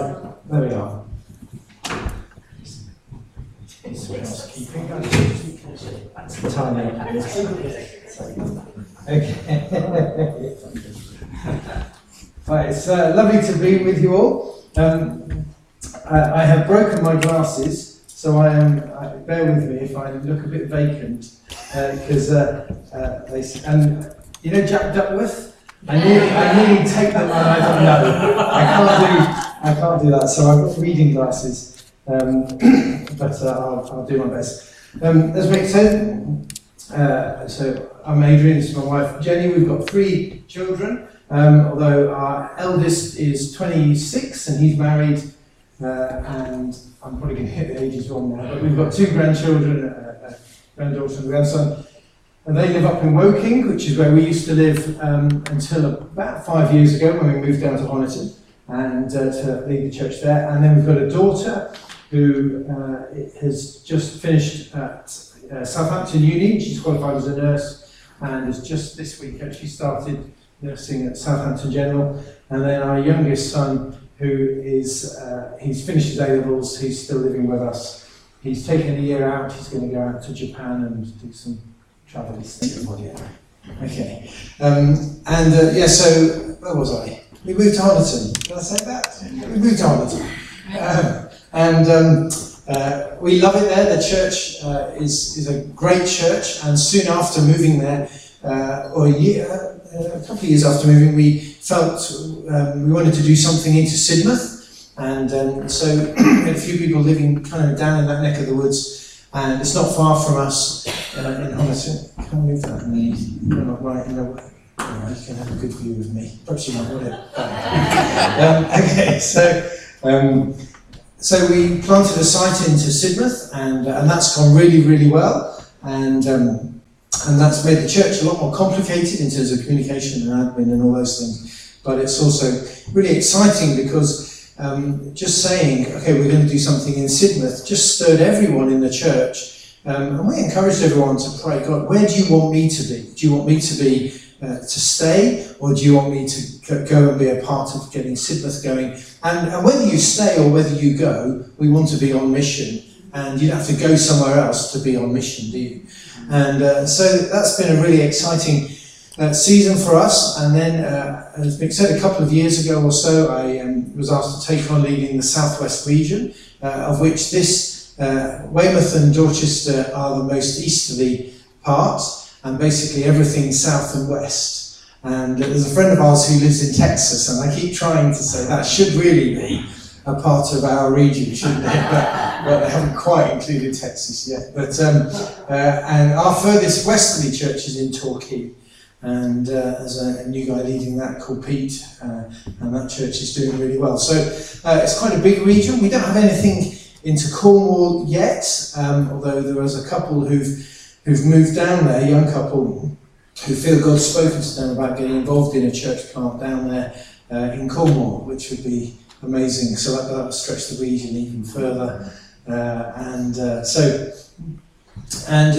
There we are. Okay. right, it's uh, lovely to be with you all. Um, I, I have broken my glasses, so I am. Uh, bear with me if I look a bit vacant, because uh, uh, they and you know Jack Duckworth. I nearly, I nearly take them and I don't know. I can't do, I can't do that. So I've got reading glasses, um, but uh, I'll, I'll do my best. Um, as Mick said, uh, so I'm Adrian, this is my wife Jenny. We've got three children, um, although our eldest is 26 and he's married, uh, and I'm probably going to hit the ages wrong now, but we've got two grandchildren, a granddaughter and grandson. And they live up in Woking, which is where we used to live um, until about five years ago when we moved down to Honiton and uh, to lead the church there. And then we've got a daughter who uh, has just finished at uh, Southampton Uni. She's qualified as a nurse and has just this week actually started nursing at Southampton General. And then our youngest son, who is, uh, he's finished his A-levels, he's still living with us. He's taken a year out, he's going to go out to Japan and do some travel Okay. Um, and uh, yeah, so where was I? We moved to Honiton. Did I say that? We moved to Honiton. Um, and um, uh, we love it there. The church uh, is, is a great church. And soon after moving there, uh, or a year, uh, a couple of years after moving, we felt um, we wanted to do something into Sidmouth. And um, so we had a few people living kind of down in that neck of the woods and it's not far from us uh, in Honiton. Can I move that not right in the way. You can have a good view of me. Perhaps you might want it um, okay, so um, so we planted a site into Sidmouth, and uh, and that's gone really, really well, and um, and that's made the church a lot more complicated in terms of communication and admin and all those things. But it's also really exciting because um, just saying, okay, we're going to do something in Sidmouth, just stirred everyone in the church. Um, and we encouraged everyone to pray, God, where do you want me to be? Do you want me to be uh, to stay, or do you want me to go and be a part of getting Sidmouth going? And, and whether you stay or whether you go, we want to be on mission. And you don't have to go somewhere else to be on mission, do you? And uh, so that's been a really exciting uh, season for us. And then, uh, as Mick said, a couple of years ago or so, I um, was asked to take on leading the Southwest region, uh, of which this Weymouth and Dorchester are the most easterly part, and basically everything south and west. And there's a friend of ours who lives in Texas, and I keep trying to say that should really be a part of our region, shouldn't it? But, but they haven't quite included Texas yet. But um, uh, and our furthest westerly church is in Torquay and uh, there's a, new guy leading that called Pete, uh, and that church is doing really well. So uh, it's quite a big region. We don't have anything into Cornwall yet, um, although there was a couple who've who've moved down there, young couple who feel God's spoken to them about getting involved in a church plant down there uh, in Cornwall, which would be amazing. So that, would stretch the region even further, uh, and uh, so and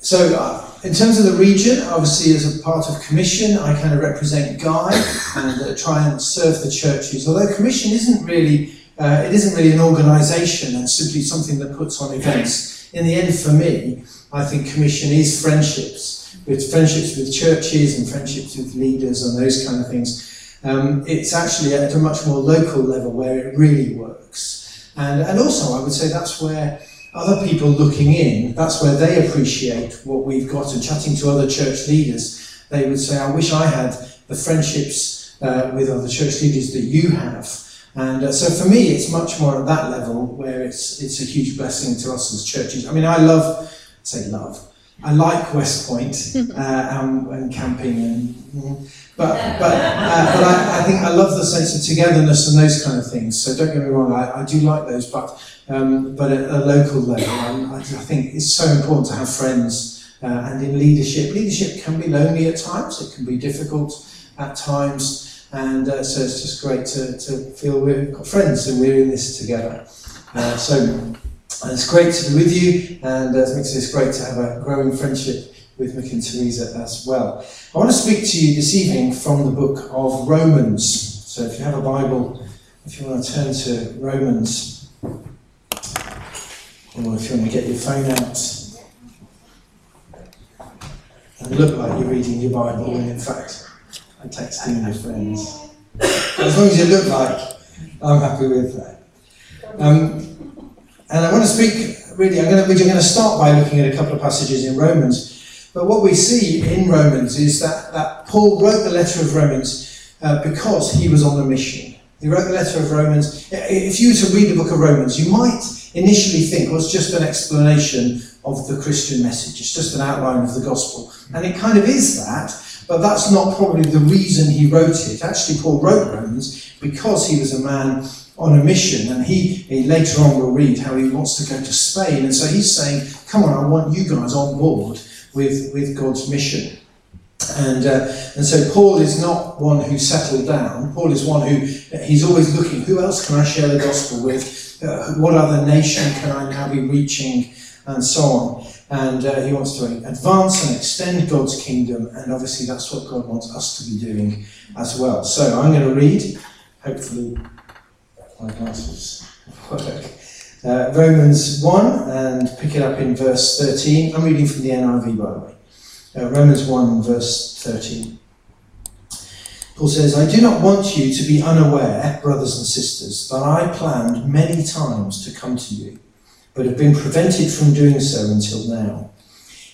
so in terms of the region, obviously as a part of commission, I kind of represent Guy and uh, try and serve the churches. Although commission isn't really, uh, it isn't really an organisation and simply something that puts on events. In the end, for me, I think commission is friendships, with friendships with churches and friendships with leaders and those kind of things. Um, it's actually at a much more local level where it really works. And, and also, I would say that's where other people looking in, that's where they appreciate what we've got. And chatting to other church leaders, they would say, I wish I had the friendships uh, with other church leaders that you have. And uh, so for me, it's much more at that level where it's, it's a huge blessing to us as churches. I mean, I love, say love, I like West Point uh, and, and, camping, and, but but uh, but I, I, think I love the sense of togetherness and those kind of things. So don't get me wrong, I, I do like those, but um, but at a local level, I, I, think it's so important to have friends. Uh, and in leadership, leadership can be lonely at times. It can be difficult at times, and uh, so it's just great to, to feel we've got friends and we're in this together. Uh, so it's great to be with you, and uh, it's great to have a growing friendship with Mick and Teresa as well. I want to speak to you this evening from the book of Romans. So if you have a Bible, if you want to turn to Romans, or if you want to get your phone out and look like you're reading your Bible, when in fact, I'm texting your friends. As long as you look like, I'm happy with that. Um, and I want to speak, really, I'm going to, we're going to start by looking at a couple of passages in Romans. But what we see in Romans is that, that Paul wrote the letter of Romans uh, because he was on a mission. He wrote the letter of Romans. If you were to read the book of Romans, you might initially think, well, it's just an explanation of the Christian message. It's just an outline of the gospel. And it kind of is that, but that's not probably the reason he wrote it. Actually, Paul wrote Romans because he was a man on a mission, and he, he later on will read how he wants to go to Spain. And so he's saying, Come on, I want you guys on board with, with God's mission. And, uh, and so Paul is not one who settled down. Paul is one who he's always looking, who else can I share the gospel with? Uh, what other nation can I now be reaching? And so on. And uh, he wants to advance and extend God's kingdom. And obviously, that's what God wants us to be doing as well. So I'm going to read, hopefully, work. Uh, Romans 1 and pick it up in verse 13. I'm reading from the NIV, by the way. Uh, Romans 1, verse 13. Paul says, I do not want you to be unaware, brothers and sisters, that I planned many times to come to you, but have been prevented from doing so until now,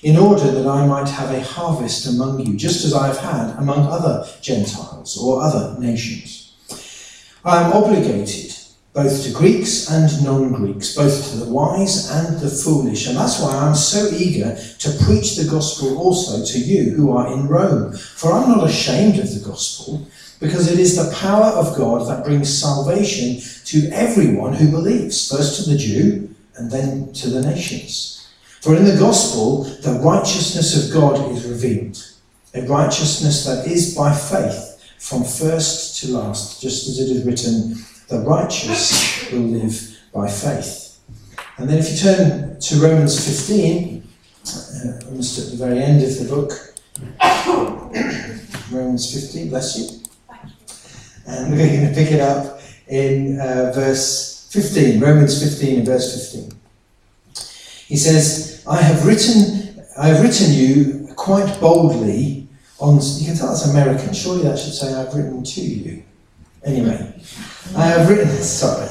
in order that I might have a harvest among you, just as I have had among other Gentiles or other nations. I am obligated both to Greeks and non Greeks, both to the wise and the foolish. And that's why I'm so eager to preach the gospel also to you who are in Rome. For I'm not ashamed of the gospel, because it is the power of God that brings salvation to everyone who believes, first to the Jew and then to the nations. For in the gospel, the righteousness of God is revealed, a righteousness that is by faith from first to last, just as it is written the righteous will live by faith. And then if you turn to Romans 15, uh, almost at the very end of the book, Romans 15, bless you. And we're going to pick it up in uh, verse 15, Romans 15 and verse 15. He says, I have written, I have written you quite boldly on, you can tell that's American, surely that should say I've written to you. Anyway, I have written, sorry,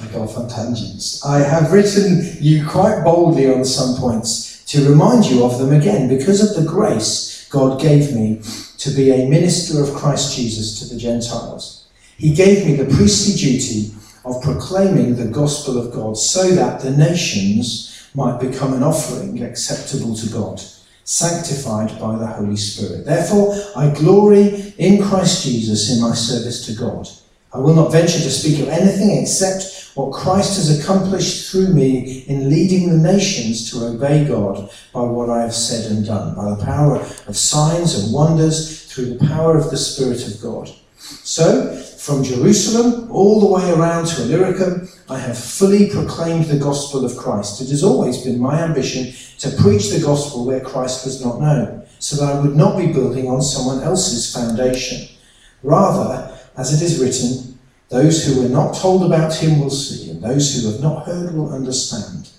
I go off on tangents. I have written you quite boldly on some points to remind you of them again because of the grace God gave me to be a minister of Christ Jesus to the Gentiles. He gave me the priestly duty of proclaiming the gospel of God so that the nations might become an offering acceptable to God sanctified by the Holy Spirit. Therefore, I glory in Christ Jesus in my service to God. I will not venture to speak of anything except what Christ has accomplished through me in leading the nations to obey God by what I have said and done, by the power of signs and wonders, through the power of the Spirit of God. So, from Jerusalem all the way around to Illyricum, I have fully proclaimed the gospel of Christ. It has always been my ambition to preach the gospel where Christ was not known, so that I would not be building on someone else's foundation. Rather, as it is written, those who were not told about him will see, and those who have not heard will understand.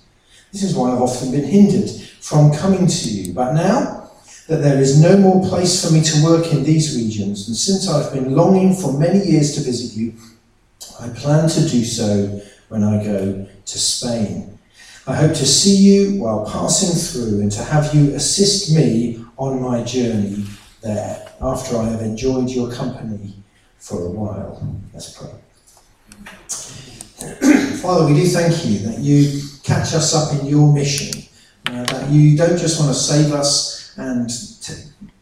This is why I've often been hindered from coming to you. But now, that there is no more place for me to work in these regions, and since I've been longing for many years to visit you, I plan to do so when I go to Spain. I hope to see you while passing through and to have you assist me on my journey there after I have enjoyed your company for a while. Let's pray. Father, we do thank you that you catch us up in your mission, uh, that you don't just want to save us and to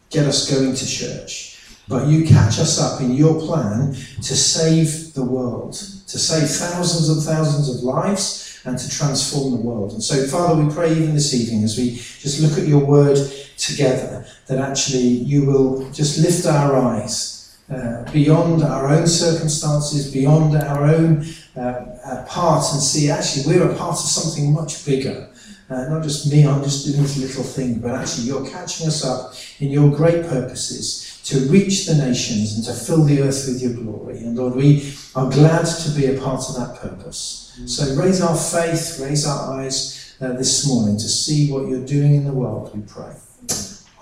get us going to church. But you catch us up in your plan to save the world, to save thousands and thousands of lives and to transform the world. And so, Father, we pray even this evening as we just look at your word together that actually you will just lift our eyes uh, beyond our own circumstances, beyond our own uh, uh, part, and see actually we're a part of something much bigger. Uh, not just me, I'm just doing this little thing, but actually you're catching us up in your great purposes to reach the nations and to fill the earth with your glory. And Lord, we are glad to be a part of that purpose. So raise our faith, raise our eyes uh, this morning to see what you're doing in the world, we pray.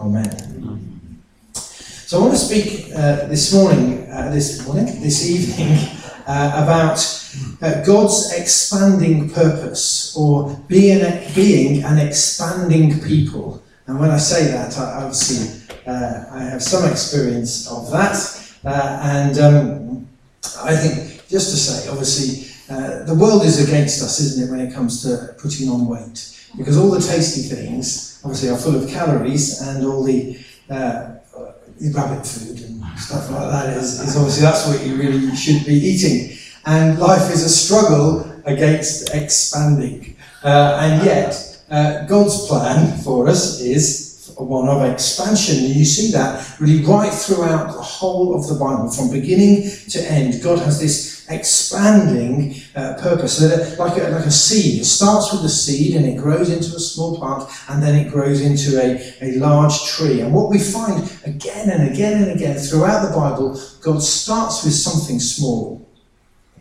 Amen. So I want to speak uh, this morning, uh, this morning, this evening, uh, about uh, God's expanding purpose or being, being an expanding people. And when I say that, I obviously uh, I have some experience of that. Uh, and um, I think, just to say, obviously, uh, the world is against us, isn't it, when it comes to putting on weight? Because all the tasty things, obviously, are full of calories, and all the uh, rabbit food and stuff like that is, is obviously that's what you really should be eating. And life is a struggle against expanding. Uh, and yet, uh, God's plan for us is one of expansion. You see that really right throughout the whole of the Bible, from beginning to end. God has this expanding uh, purpose, so that, like, a, like a seed. It starts with a seed and it grows into a small plant and then it grows into a, a large tree. And what we find again and again and again throughout the Bible, God starts with something small.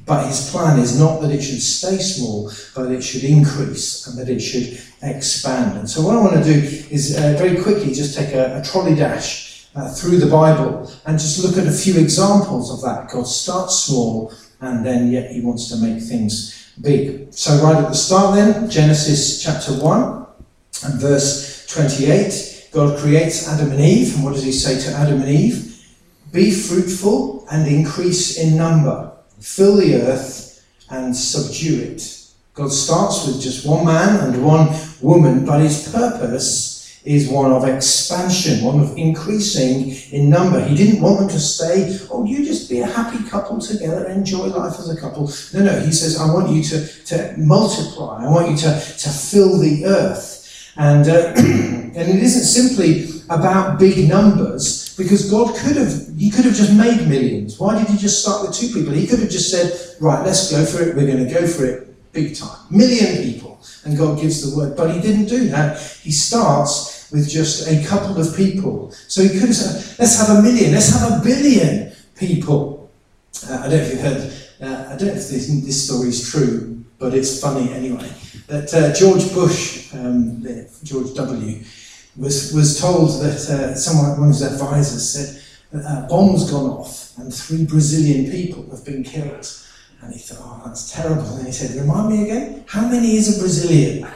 But his plan is not that it should stay small, but it should increase and that it should expand. And so, what I want to do is uh, very quickly just take a, a trolley dash uh, through the Bible and just look at a few examples of that. God starts small and then yet he wants to make things big. So, right at the start, then, Genesis chapter 1 and verse 28, God creates Adam and Eve. And what does he say to Adam and Eve? Be fruitful and increase in number fill the earth and subdue it. God starts with just one man and one woman, but his purpose is one of expansion, one of increasing in number. He didn't want them to stay, oh, you just be a happy couple together, enjoy life as a couple. No, no, he says, I want you to, to multiply, I want you to, to fill the earth. And, uh, and it isn't simply about big numbers because God could have he could have just made millions. Why did he just start with two people? He could have just said, right, let's go for it. We're going to go for it big time. Million people. And God gives the word. But he didn't do that. He starts with just a couple of people. So he could have said, let's have a million, let's have a billion people. Uh, I don't know if you've heard, uh, I don't know if this, this story is true, but it's funny anyway. That uh, George Bush, um, George W., was, was told that uh, someone, one of his advisors said, a bomb's gone off and three Brazilian people have been killed. And he thought, oh, that's terrible. And then he said, remind me again, how many is a Brazilian?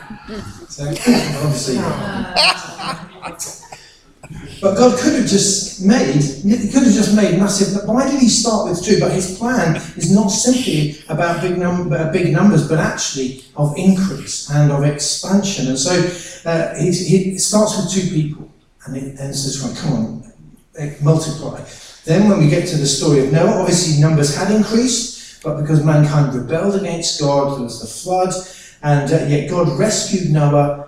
so, obviously. But God could have just made, he could have just made massive. Why did he start with two? But his plan is not simply about big, num- uh, big numbers, but actually of increase and of expansion. And so uh, he, he starts with two people, and it then says, right, come on, multiply. Then when we get to the story of Noah, obviously numbers had increased, but because mankind rebelled against God, there was the flood, and uh, yet God rescued Noah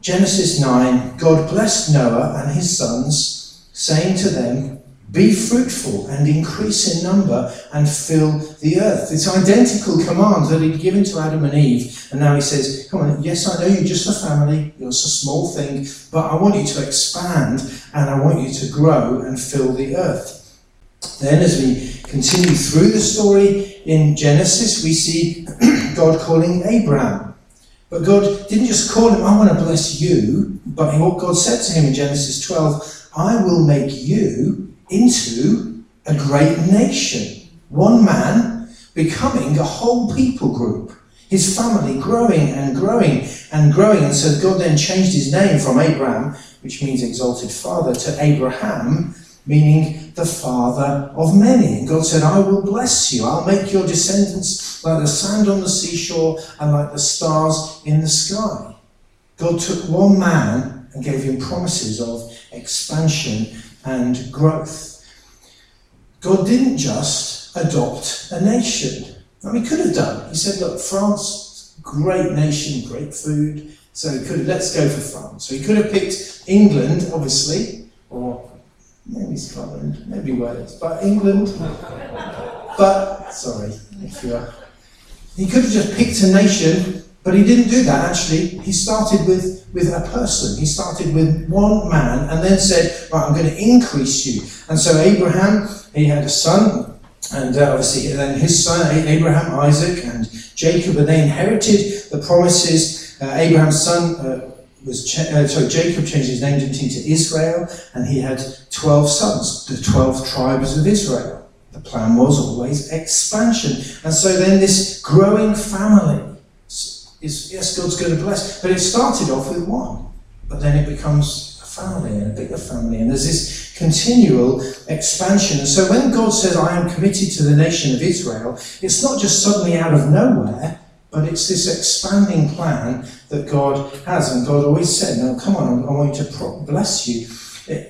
Genesis 9 God blessed Noah and his sons, saying to them, Be fruitful and increase in number and fill the earth. It's identical command that he'd given to Adam and Eve. And now he says, Come on, yes, I know you're just a family, you're just a small thing, but I want you to expand and I want you to grow and fill the earth. Then, as we continue through the story in Genesis, we see God calling Abraham but God didn't just call him, I want to bless you, but what God said to him in Genesis 12, I will make you into a great nation. One man becoming a whole people group. His family growing and growing and growing. And so God then changed his name from Abram, which means exalted father, to Abraham, meaning the father of many. And God said, I will bless you. I'll make your descendants like the sand on the seashore and like the stars in the sky. God took one man and gave him promises of expansion and growth. God didn't just adopt a nation. I mean, he could have done. He said, look, France, great nation, great food. So he could let's go for France. So he could have picked England, obviously, or maybe Scotland, maybe Wales, but England. But sorry, if you are. He could have just picked a nation But he didn't do that actually. He started with, with a person. He started with one man and then said, Right, I'm going to increase you. And so Abraham, he had a son, and uh, obviously then his son, Abraham, Isaac, and Jacob, and they inherited the promises. Uh, Abraham's son uh, was, cha- uh, sorry, Jacob changed his name to Israel, and he had 12 sons, the 12 tribes of Israel. The plan was always expansion. And so then this growing family is, yes, God's going to bless, but it started off with one, but then it becomes a family and a bigger family, and there's this continual expansion. And so when God says, I am committed to the nation of Israel, it's not just suddenly out of nowhere, but it's this expanding plan that God has. And God always said, Now come on, I want you to bless you.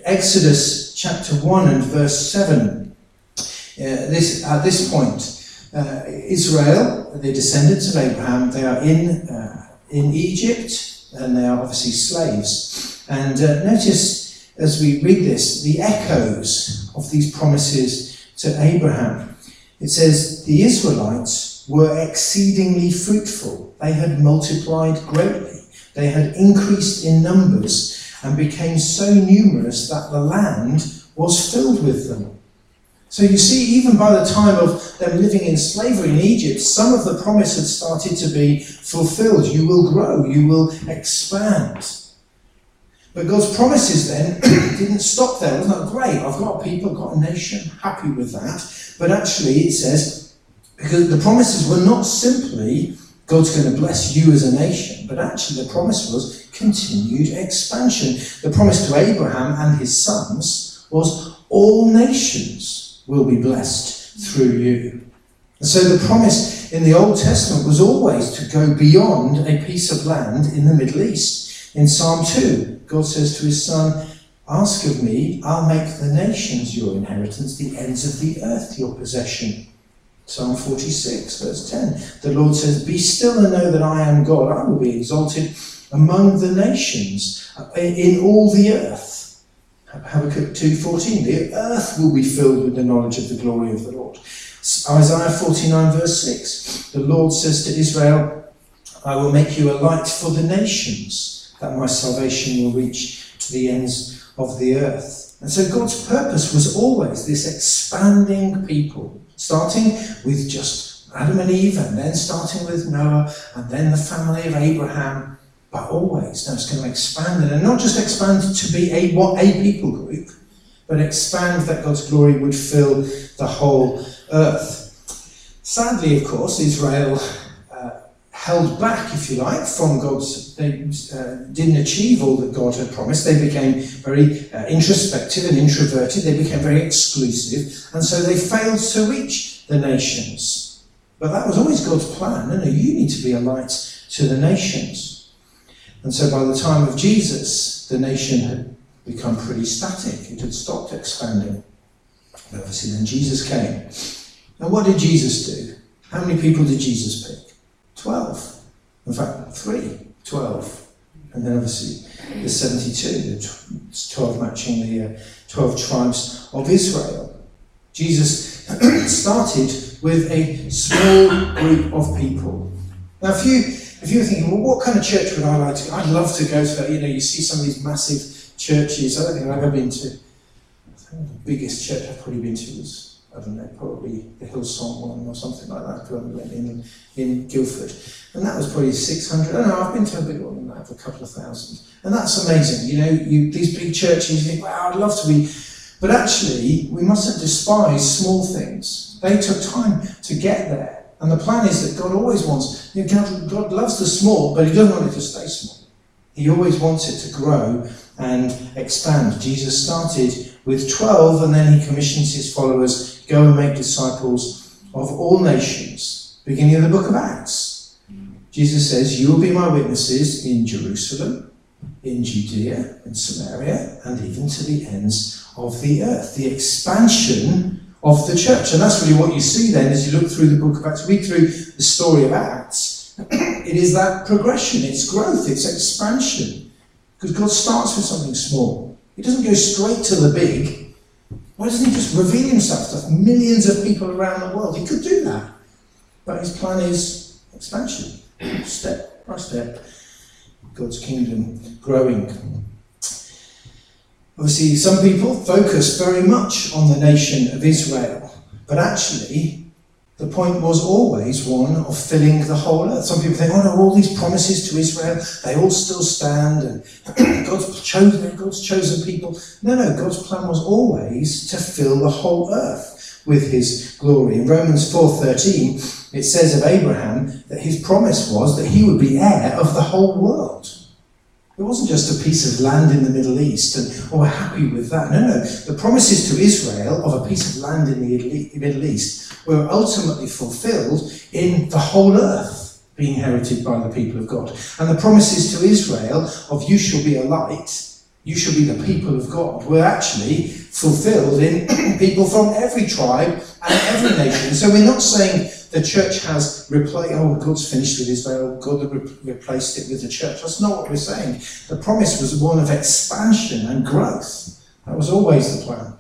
Exodus chapter 1 and verse 7. Uh, this, at this point, uh, Israel, the descendants of Abraham, they are in, uh, in Egypt and they are obviously slaves. And uh, notice as we read this, the echoes of these promises to Abraham. It says, The Israelites were exceedingly fruitful, they had multiplied greatly, they had increased in numbers and became so numerous that the land was filled with them. So you see, even by the time of them living in slavery in Egypt, some of the promise had started to be fulfilled. You will grow, you will expand. But God's promises then didn't stop there. It Wasn't great? I've got people, I've got a nation, happy with that. But actually, it says, because the promises were not simply God's going to bless you as a nation, but actually the promise was continued expansion. The promise to Abraham and his sons was all nations will be blessed through you. And so the promise in the Old Testament was always to go beyond a piece of land in the Middle East. In Psalm 2, God says to his son, Ask of me, I'll make the nations your inheritance, the ends of the earth your possession. Psalm 46, verse 10. The Lord says, Be still and know that I am God. I will be exalted among the nations, uh, in all the earth. Habakkuk 2.14, the earth will be filled with the knowledge of the glory of the Lord. Isaiah 49 verse 6, the Lord says to Israel, I will make you a light for the nations, that my salvation will reach to the ends of the earth. And so God's purpose was always this expanding people, starting with just Adam and Eve, and then starting with Noah, and then the family of Abraham, but always no, it's going to expand and not just expand to be a what a people group, but expand that God's glory would fill the whole earth. Sadly, of course, Israel held back, if you like, from God's. They uh, didn't achieve all that God had promised. They became very uh, introspective and introverted. They became very exclusive, and so they failed to reach the nations. But that was always God's plan. No, no, you need to be a light to the nations. And so by the time of Jesus, the nation had become pretty static. It had stopped expanding. But obviously, then Jesus came. Now, what did Jesus do? How many people did Jesus pick? Twelve. In fact, three. Twelve. And then obviously the 72, the 12 matching the uh, 12 tribes of Israel. Jesus started with a small group of people. Now, if you if you're thinking, well, what kind of church would I like to go? I'd love to go to that. You know, you see some of these massive churches. I don't think I've ever been to. The biggest church I've probably been to was, I don't know, probably the Hillsong one or something like that, when we went in, in Guildford. And that was probably 600. I don't know, I've been to a bigger one than that, a couple of thousand. And that's amazing. You know, you, these big churches, you think, wow, I'd love to be. But actually, we mustn't despise small things. They took time to get there. And the plan is that God always wants, you know, God loves the small, but He doesn't want it to stay small. He always wants it to grow and expand. Jesus started with 12 and then He commissions His followers, go and make disciples of all nations. Beginning of the book of Acts. Jesus says, You will be my witnesses in Jerusalem, in Judea, in Samaria, and even to the ends of the earth. The expansion of the church. And that's really what you see then as you look through the book of Acts, read through the story of Acts. it is that progression, it's growth, it's expansion. Because God starts with something small. He doesn't go straight to the big. Why doesn't he just reveal himself to millions of people around the world? He could do that. But his plan is expansion, step by step, God's kingdom growing. Obviously, some people focus very much on the nation of Israel, but actually, the point was always one of filling the whole earth. Some people think, oh no, all these promises to Israel, they all still stand, and God's chosen, God's chosen people. No, no, God's plan was always to fill the whole earth with his glory. In Romans 4.13, it says of Abraham that his promise was that he would be heir of the whole world. It wasn't just a piece of land in the Middle East, and oh, we're happy with that. No, no. The promises to Israel of a piece of land in the Middle East were ultimately fulfilled in the whole earth being inherited by the people of God. And the promises to Israel of you shall be a light, you shall be the people of God, were actually fulfilled in people from every tribe and every nation. So we're not saying the church has replaced, oh, God's finished with Israel, God re- replaced it with the church. That's not what we're saying. The promise was one of expansion and growth. That was always the plan.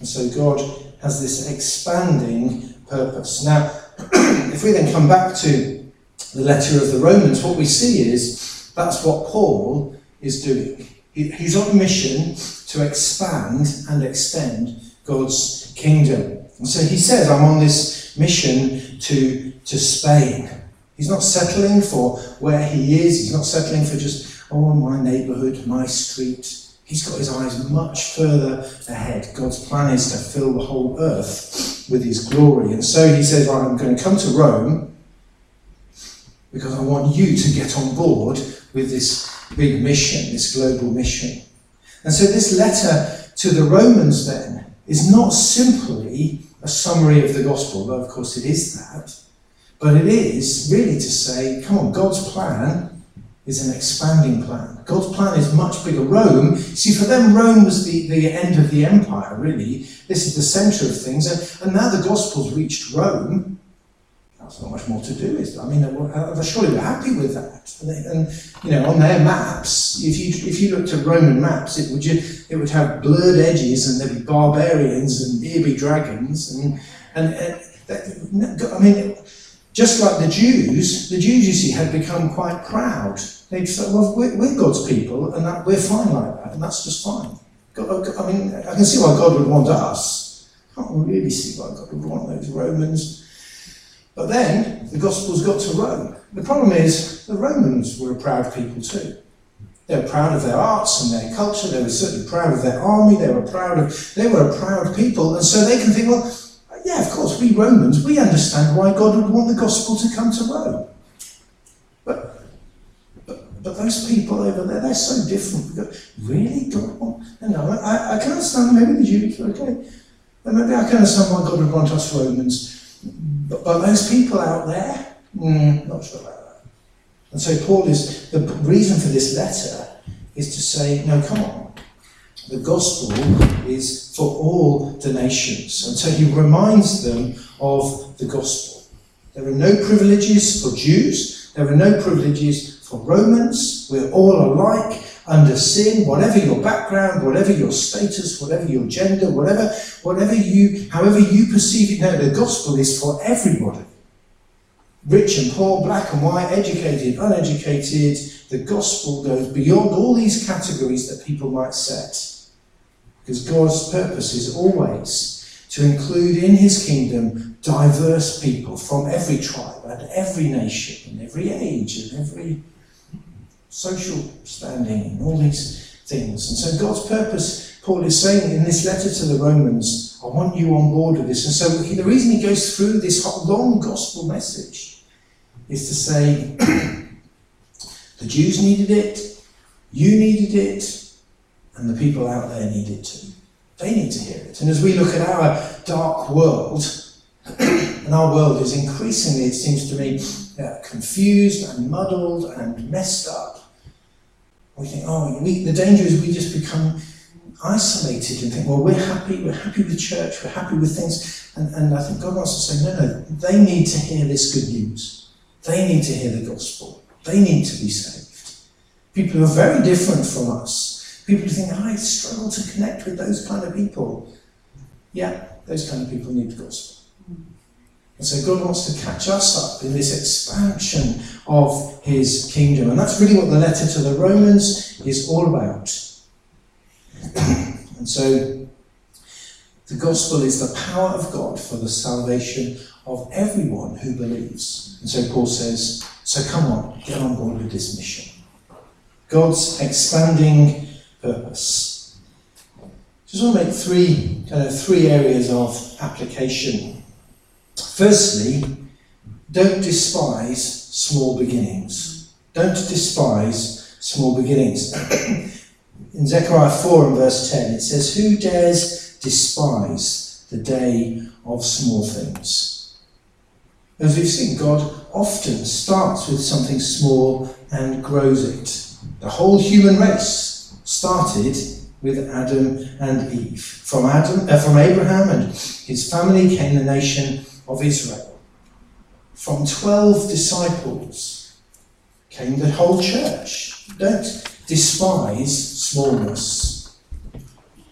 And so God has this expanding purpose. Now, if we then come back to the letter of the Romans, what we see is that's what Paul is doing. He, he's on a mission to expand and extend God's kingdom. And so he says, I'm on this mission to, to Spain. He's not settling for where he is. He's not settling for just, oh, my neighbourhood, my street. He's got his eyes much further ahead. God's plan is to fill the whole earth with his glory. And so he says, I'm going to come to Rome because I want you to get on board with this big mission, this global mission. And so this letter to the Romans then is not simply a summary of the gospel, though of course it is that. But it is really to say, come on, God's plan is an expanding plan. God's plan is much bigger. Rome, see, for them, Rome was the, the end of the empire, really. This is the centre of things. And, and now the gospel's reached Rome. That's not much more to do, is there? I mean, uh, they're surely happy with that. And, they, and, you know, on their maps, if you if you looked at Roman maps, it would it would have blurred edges, and there'd be barbarians and here be dragons, and and, and that, I mean, just like the Jews, the Jews, you see, had become quite proud. They'd say, well, we're, we're God's people, and that, we're fine like that, and that's just fine. God, I mean, I can see why God would want us. I can't really see why God would want those Romans but then the gospel's got to Rome. The problem is the Romans were a proud people too. They were proud of their arts and their culture. They were certainly proud of their army. They were proud of. They were a proud people, and so they can think, well, yeah, of course, we Romans, we understand why God would want the gospel to come to Rome. But, but, but those people over there, they're so different. We Go, really, God? No, I, I can understand maybe the Jews, okay, maybe I can understand why God would want us Romans. But, but those people out there, mm, not sure about that. And so Paul is, the reason for this letter is to say, no, come on. The gospel is for all the nations. And so he reminds them of the gospel. There are no privileges for Jews. There are no privileges for Romans. We're all alike under sin, whatever your background, whatever your status, whatever your gender, whatever, whatever you, however you perceive it. No, the gospel is for everybody. Rich and poor, black and white, educated, uneducated. The gospel goes beyond all these categories that people might set. Because God's purpose is always to include in his kingdom diverse people from every tribe and every nation and every age and every social standing, and all these things. And so God's purpose, Paul is saying in this letter to the Romans, I want you on board with this. And so he, the reason he goes through this long gospel message is to say, the Jews needed it, you needed it, and the people out there need it too. They need to hear it. And as we look at our dark world, and our world is increasingly, it seems to me, uh, confused and muddled and messed up. We think, oh, we, the danger is we just become isolated and think, well, we're happy, we're happy with church, we're happy with things. And, and I think God wants to say, no, no, they need to hear this good news. They need to hear the gospel. They need to be saved. People are very different from us. People think, I struggle to connect with those kind of people. Yeah, those kind of people need the gospel. And so God wants to catch us up in this expansion of his kingdom. And that's really what the letter to the Romans is all about. and so the gospel is the power of God for the salvation of everyone who believes. And so Paul says, so come on, get on board with this mission. God's expanding purpose. Just want to make three kind of three areas of application. Firstly, don't despise small beginnings. Don't despise small beginnings. In Zechariah 4 and verse 10, it says, Who dares despise the day of small things? As we've seen, God often starts with something small and grows it. The whole human race started with Adam and Eve. From Adam, uh, from Abraham and his family came the nation of Israel. From 12 disciples came the whole church. Don't despise smallness.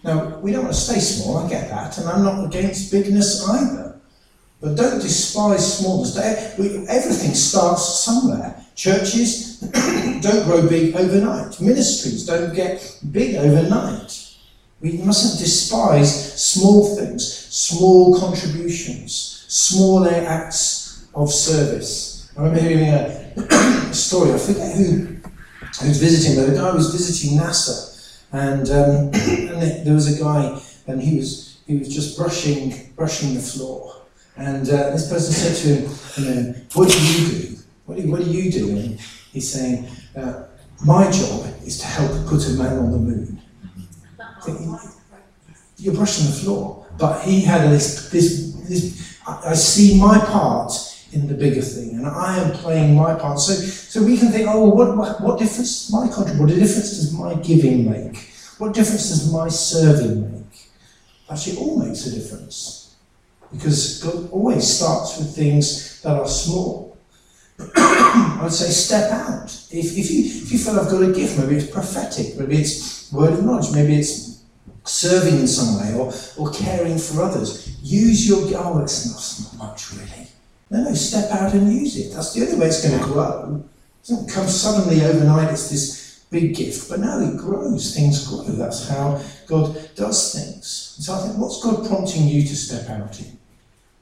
Now, we don't want to stay small, I get that, and I'm not against bigness either. But don't despise smallness. Everything starts somewhere. Churches don't grow big overnight. Ministries don't get big overnight. We mustn't despise small things, small contributions, small acts of service. I remember hearing a story, I forget who, who was visiting, but a guy was visiting NASA, and, um, and there was a guy, and he was, he was just brushing, brushing the floor. And uh, this person said to him, you know, what do you do? What are, what do you doing? He's saying, uh, my job is to help put a man on the moon. You're brushing the floor. But he had this, this, this I see my part in the bigger thing, and I am playing my part. So, so we can think, oh, what, what, what difference does my contribution, what difference does my giving make? What difference does my serving make? Actually, it all makes a difference. Because God always starts with things that are small. I would say step out. If, if, you, if you feel I've got a gift, maybe it's prophetic, maybe it's word of knowledge, maybe it's serving in some way or, or caring for others. Use your, oh, it's not, not much really. No, no, step out and use it. That's the only way it's going to grow. It doesn't come suddenly overnight, it's this big gift. But no, it grows, things grow. That's how God does things. So I think, what's God prompting you to step out in?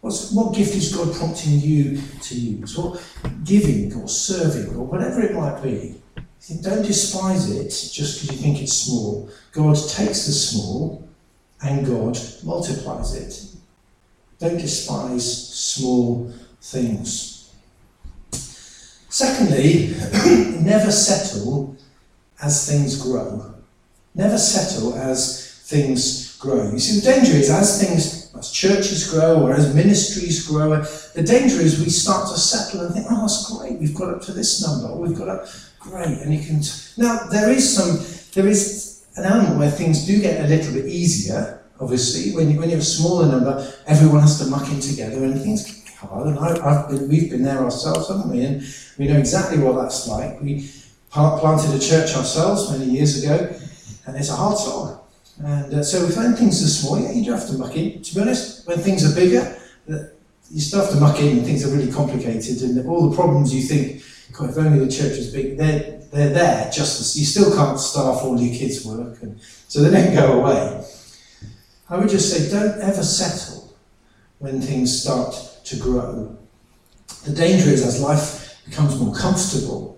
What's, what gift is God prompting you to use? Or giving or serving or whatever it might be. Don't despise it just because you think it's small. God takes the small and God multiplies it. Don't despise small things. Secondly, never settle as things grow. Never settle as things grow. You see, the danger is as things, as churches grow or as ministries grow, the danger is we start to settle and think, oh, that's great, we've got up to this number, or we've got up, great, and you can. T- now, there is some, there is an element where things do get a little bit easier, obviously. When, you, when you're a smaller number, everyone has to muck in together and things be hard. And I, have been, we've been there ourselves, haven't we? And we know exactly what that's like. We planted a church ourselves many years ago, and it's a hard slog. And uh, so when things are small, yeah, you do have to muck in. To be honest, when things are bigger, you still have to muck in and things are really complicated and all the problems you think, God, if only the church was big, they're, they're there just as you still can't staff all your kids' work, and so they don't go away. I would just say don't ever settle when things start to grow. The danger is as life becomes more comfortable,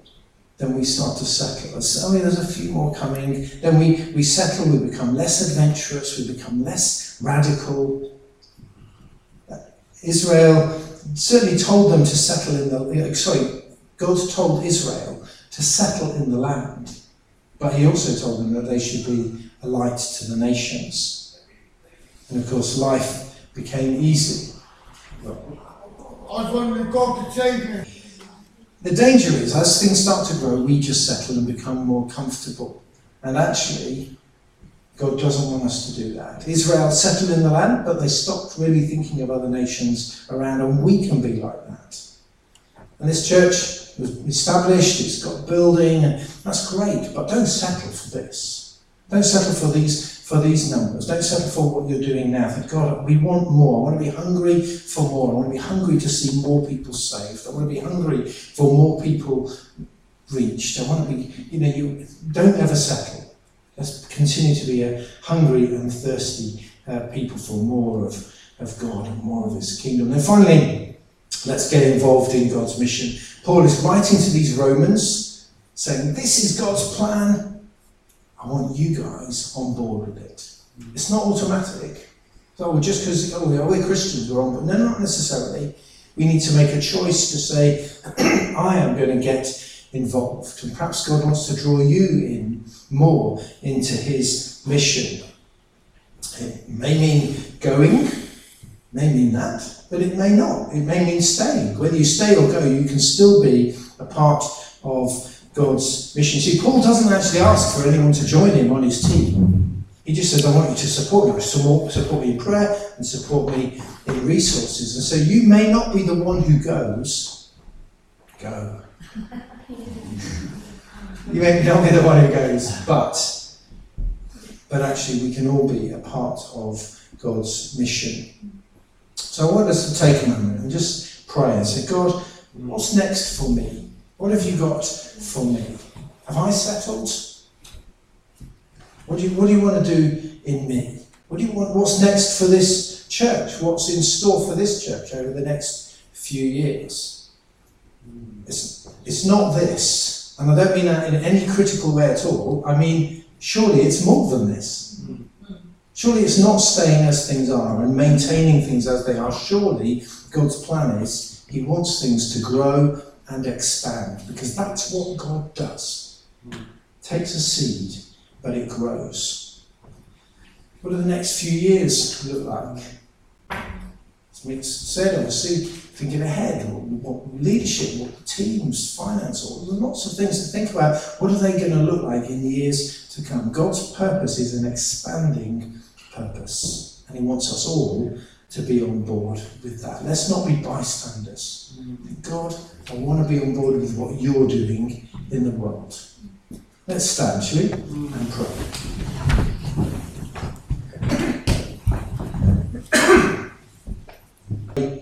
then we start to settle. As, oh, there's a few more coming. Then we, we settle, we become less adventurous, we become less radical. Israel certainly told them to settle in the, eh, sorry, God told Israel to settle in the land, but he also told them that they should be a light to the nations. And of course, life became easy. I was wondering God could save me. The danger is, as things start to grow, we just settle and become more comfortable. And actually, God doesn't want us to do that. Israel settled in the land, but they stopped really thinking of other nations around, and we can be like that. And this church was established, it's got building, and that's great, but don't settle for this. Don't settle for these for these numbers. Don't settle for what you're doing now. Think, God, we want more. I want to be hungry for more. I want to be hungry to see more people saved. I want to be hungry for more people reached. I want to be, you know, you don't ever settle. Let's continue to be a hungry and thirsty uh, people for more of, of God and more of His kingdom. And finally, let's get involved in God's mission. Paul is writing to these Romans saying, This is God's plan. I want you guys on board with it. It's not automatic. So oh, just because oh, we're Christians, we're on board. No, not necessarily. We need to make a choice to say, I am going to get involved. And perhaps God wants to draw you in more into his mission. It may mean going, may mean that, but it may not. It may mean staying. Whether you stay or go, you can still be a part of God's mission. See, Paul doesn't actually ask for anyone to join him on his team. He just says, I want you to support me, support, me in prayer and support me in resources. And so you may not be the one who goes, go. you may not be the one who goes, but but actually we can all be a part of God's mission. So I want us to take a moment and just pray and say, God, what's next for me? What have you got for me? Have I settled? What do you, what do you want to do in me? What do you want? What's next for this church? What's in store for this church over the next few years? It's, it's not this, and I don't mean that in any critical way at all. I mean, surely it's more than this. Surely it's not staying as things are and maintaining things as they are. Surely God's plan is He wants things to grow and expand because that's what God does. Takes a seed, but it grows. What do the next few years look like? Mick said, obviously, thinking ahead, what, what leadership, what teams, finance, all lots of things to think about. What are they going to look like in the years to come? God's purpose is an expanding purpose, and He wants us all to be on board with that. Let's not be bystanders. God, I want to be on board with what you're doing in the world. Let's stand, shall we? And pray.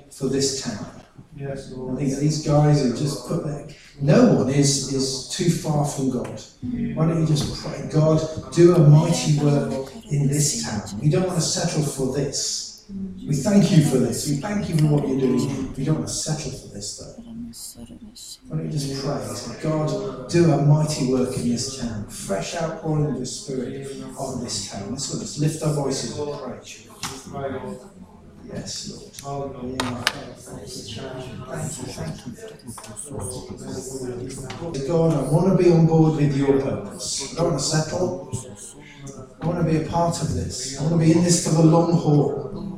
For this town. Yes, I Lord. think these guys have just put their. No one is, is too far from God. Why don't you just pray, God, do a mighty work in this town? We don't want to settle for this. We thank you for this. We thank you for what you're doing. We don't want to settle for this, though. Why don't you just pray? God, do a mighty work in this town. Fresh outpouring of the Spirit on this town. Let's, let's lift our voices and pray. Yes, Lord. Yeah. Thank you, thank you. God, I want to be on board with your purpose. I don't want to settle. I want to be a part of this. I want to be in this for the long haul.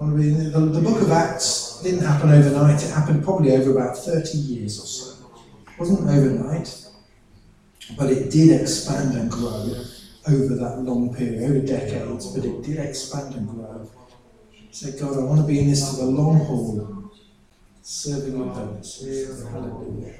Want to the, the book of Acts didn't happen overnight. It happened probably over about 30 years or so. It wasn't overnight, but it did expand and grow over that long period, over decades, but it did expand and grow. Say, God, I want to be in this for the long haul, serving your purpose. Hallelujah.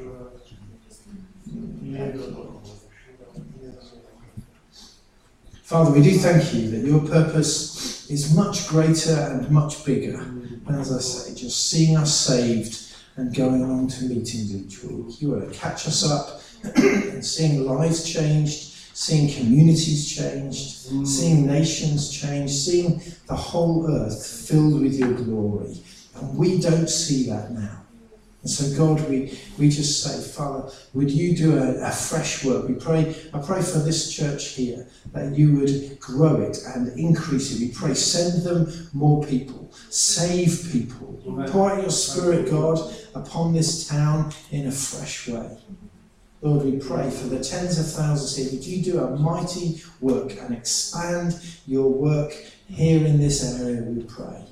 Father, we do thank you that your purpose is much greater and much bigger. And as I say, just seeing us saved and going along to meetings each week. You to catch us up and seeing lives changed, seeing communities changed, mm. seeing nations changed, seeing the whole earth filled with your glory. And we don't see that now. And so, God, we, we just say, Father, would you do a, a fresh work? We pray, I pray for this church here that you would grow it and increase it. We pray, send them more people, save people, pour out your spirit, God, upon this town in a fresh way. Lord, we pray for the tens of thousands here. Would you do a mighty work and expand your work here in this area, we pray.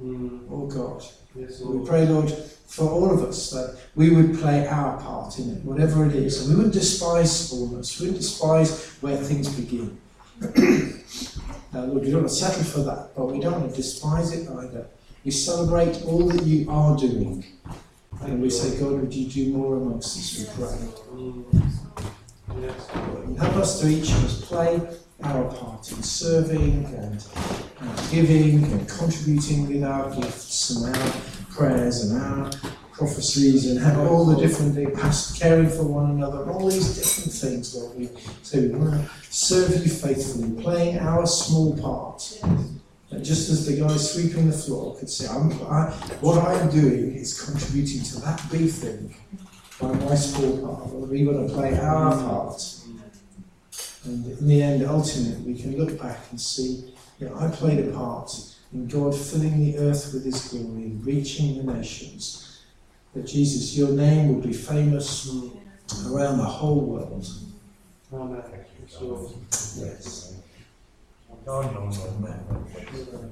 Mm. Oh God. yes, We pray, Lord, for all of us that we would play our part in it, whatever it is. And we wouldn't despise smallness, we wouldn't despise where things begin. Lord, we don't want to settle for that, but we don't want to despise it either. We celebrate all that you are doing. And we say, God, would you do more amongst us, we pray. Help us to each of us play our part in serving and, and giving and contributing with our gifts and our prayers and our prophecies and have all the different past caring for one another all these different things, Lord. We so we want to serve you faithfully, playing our small part. And just as the guy sweeping the floor could say, I'm, I, what I'm doing is contributing to that big thing by my small part. Lord, we want to play our part. And in the end, ultimately, we can look back and see, yeah, I played a part in God filling the earth with His glory and reaching the nations. That Jesus, your name will be famous around the whole world. Amen. Yes. No.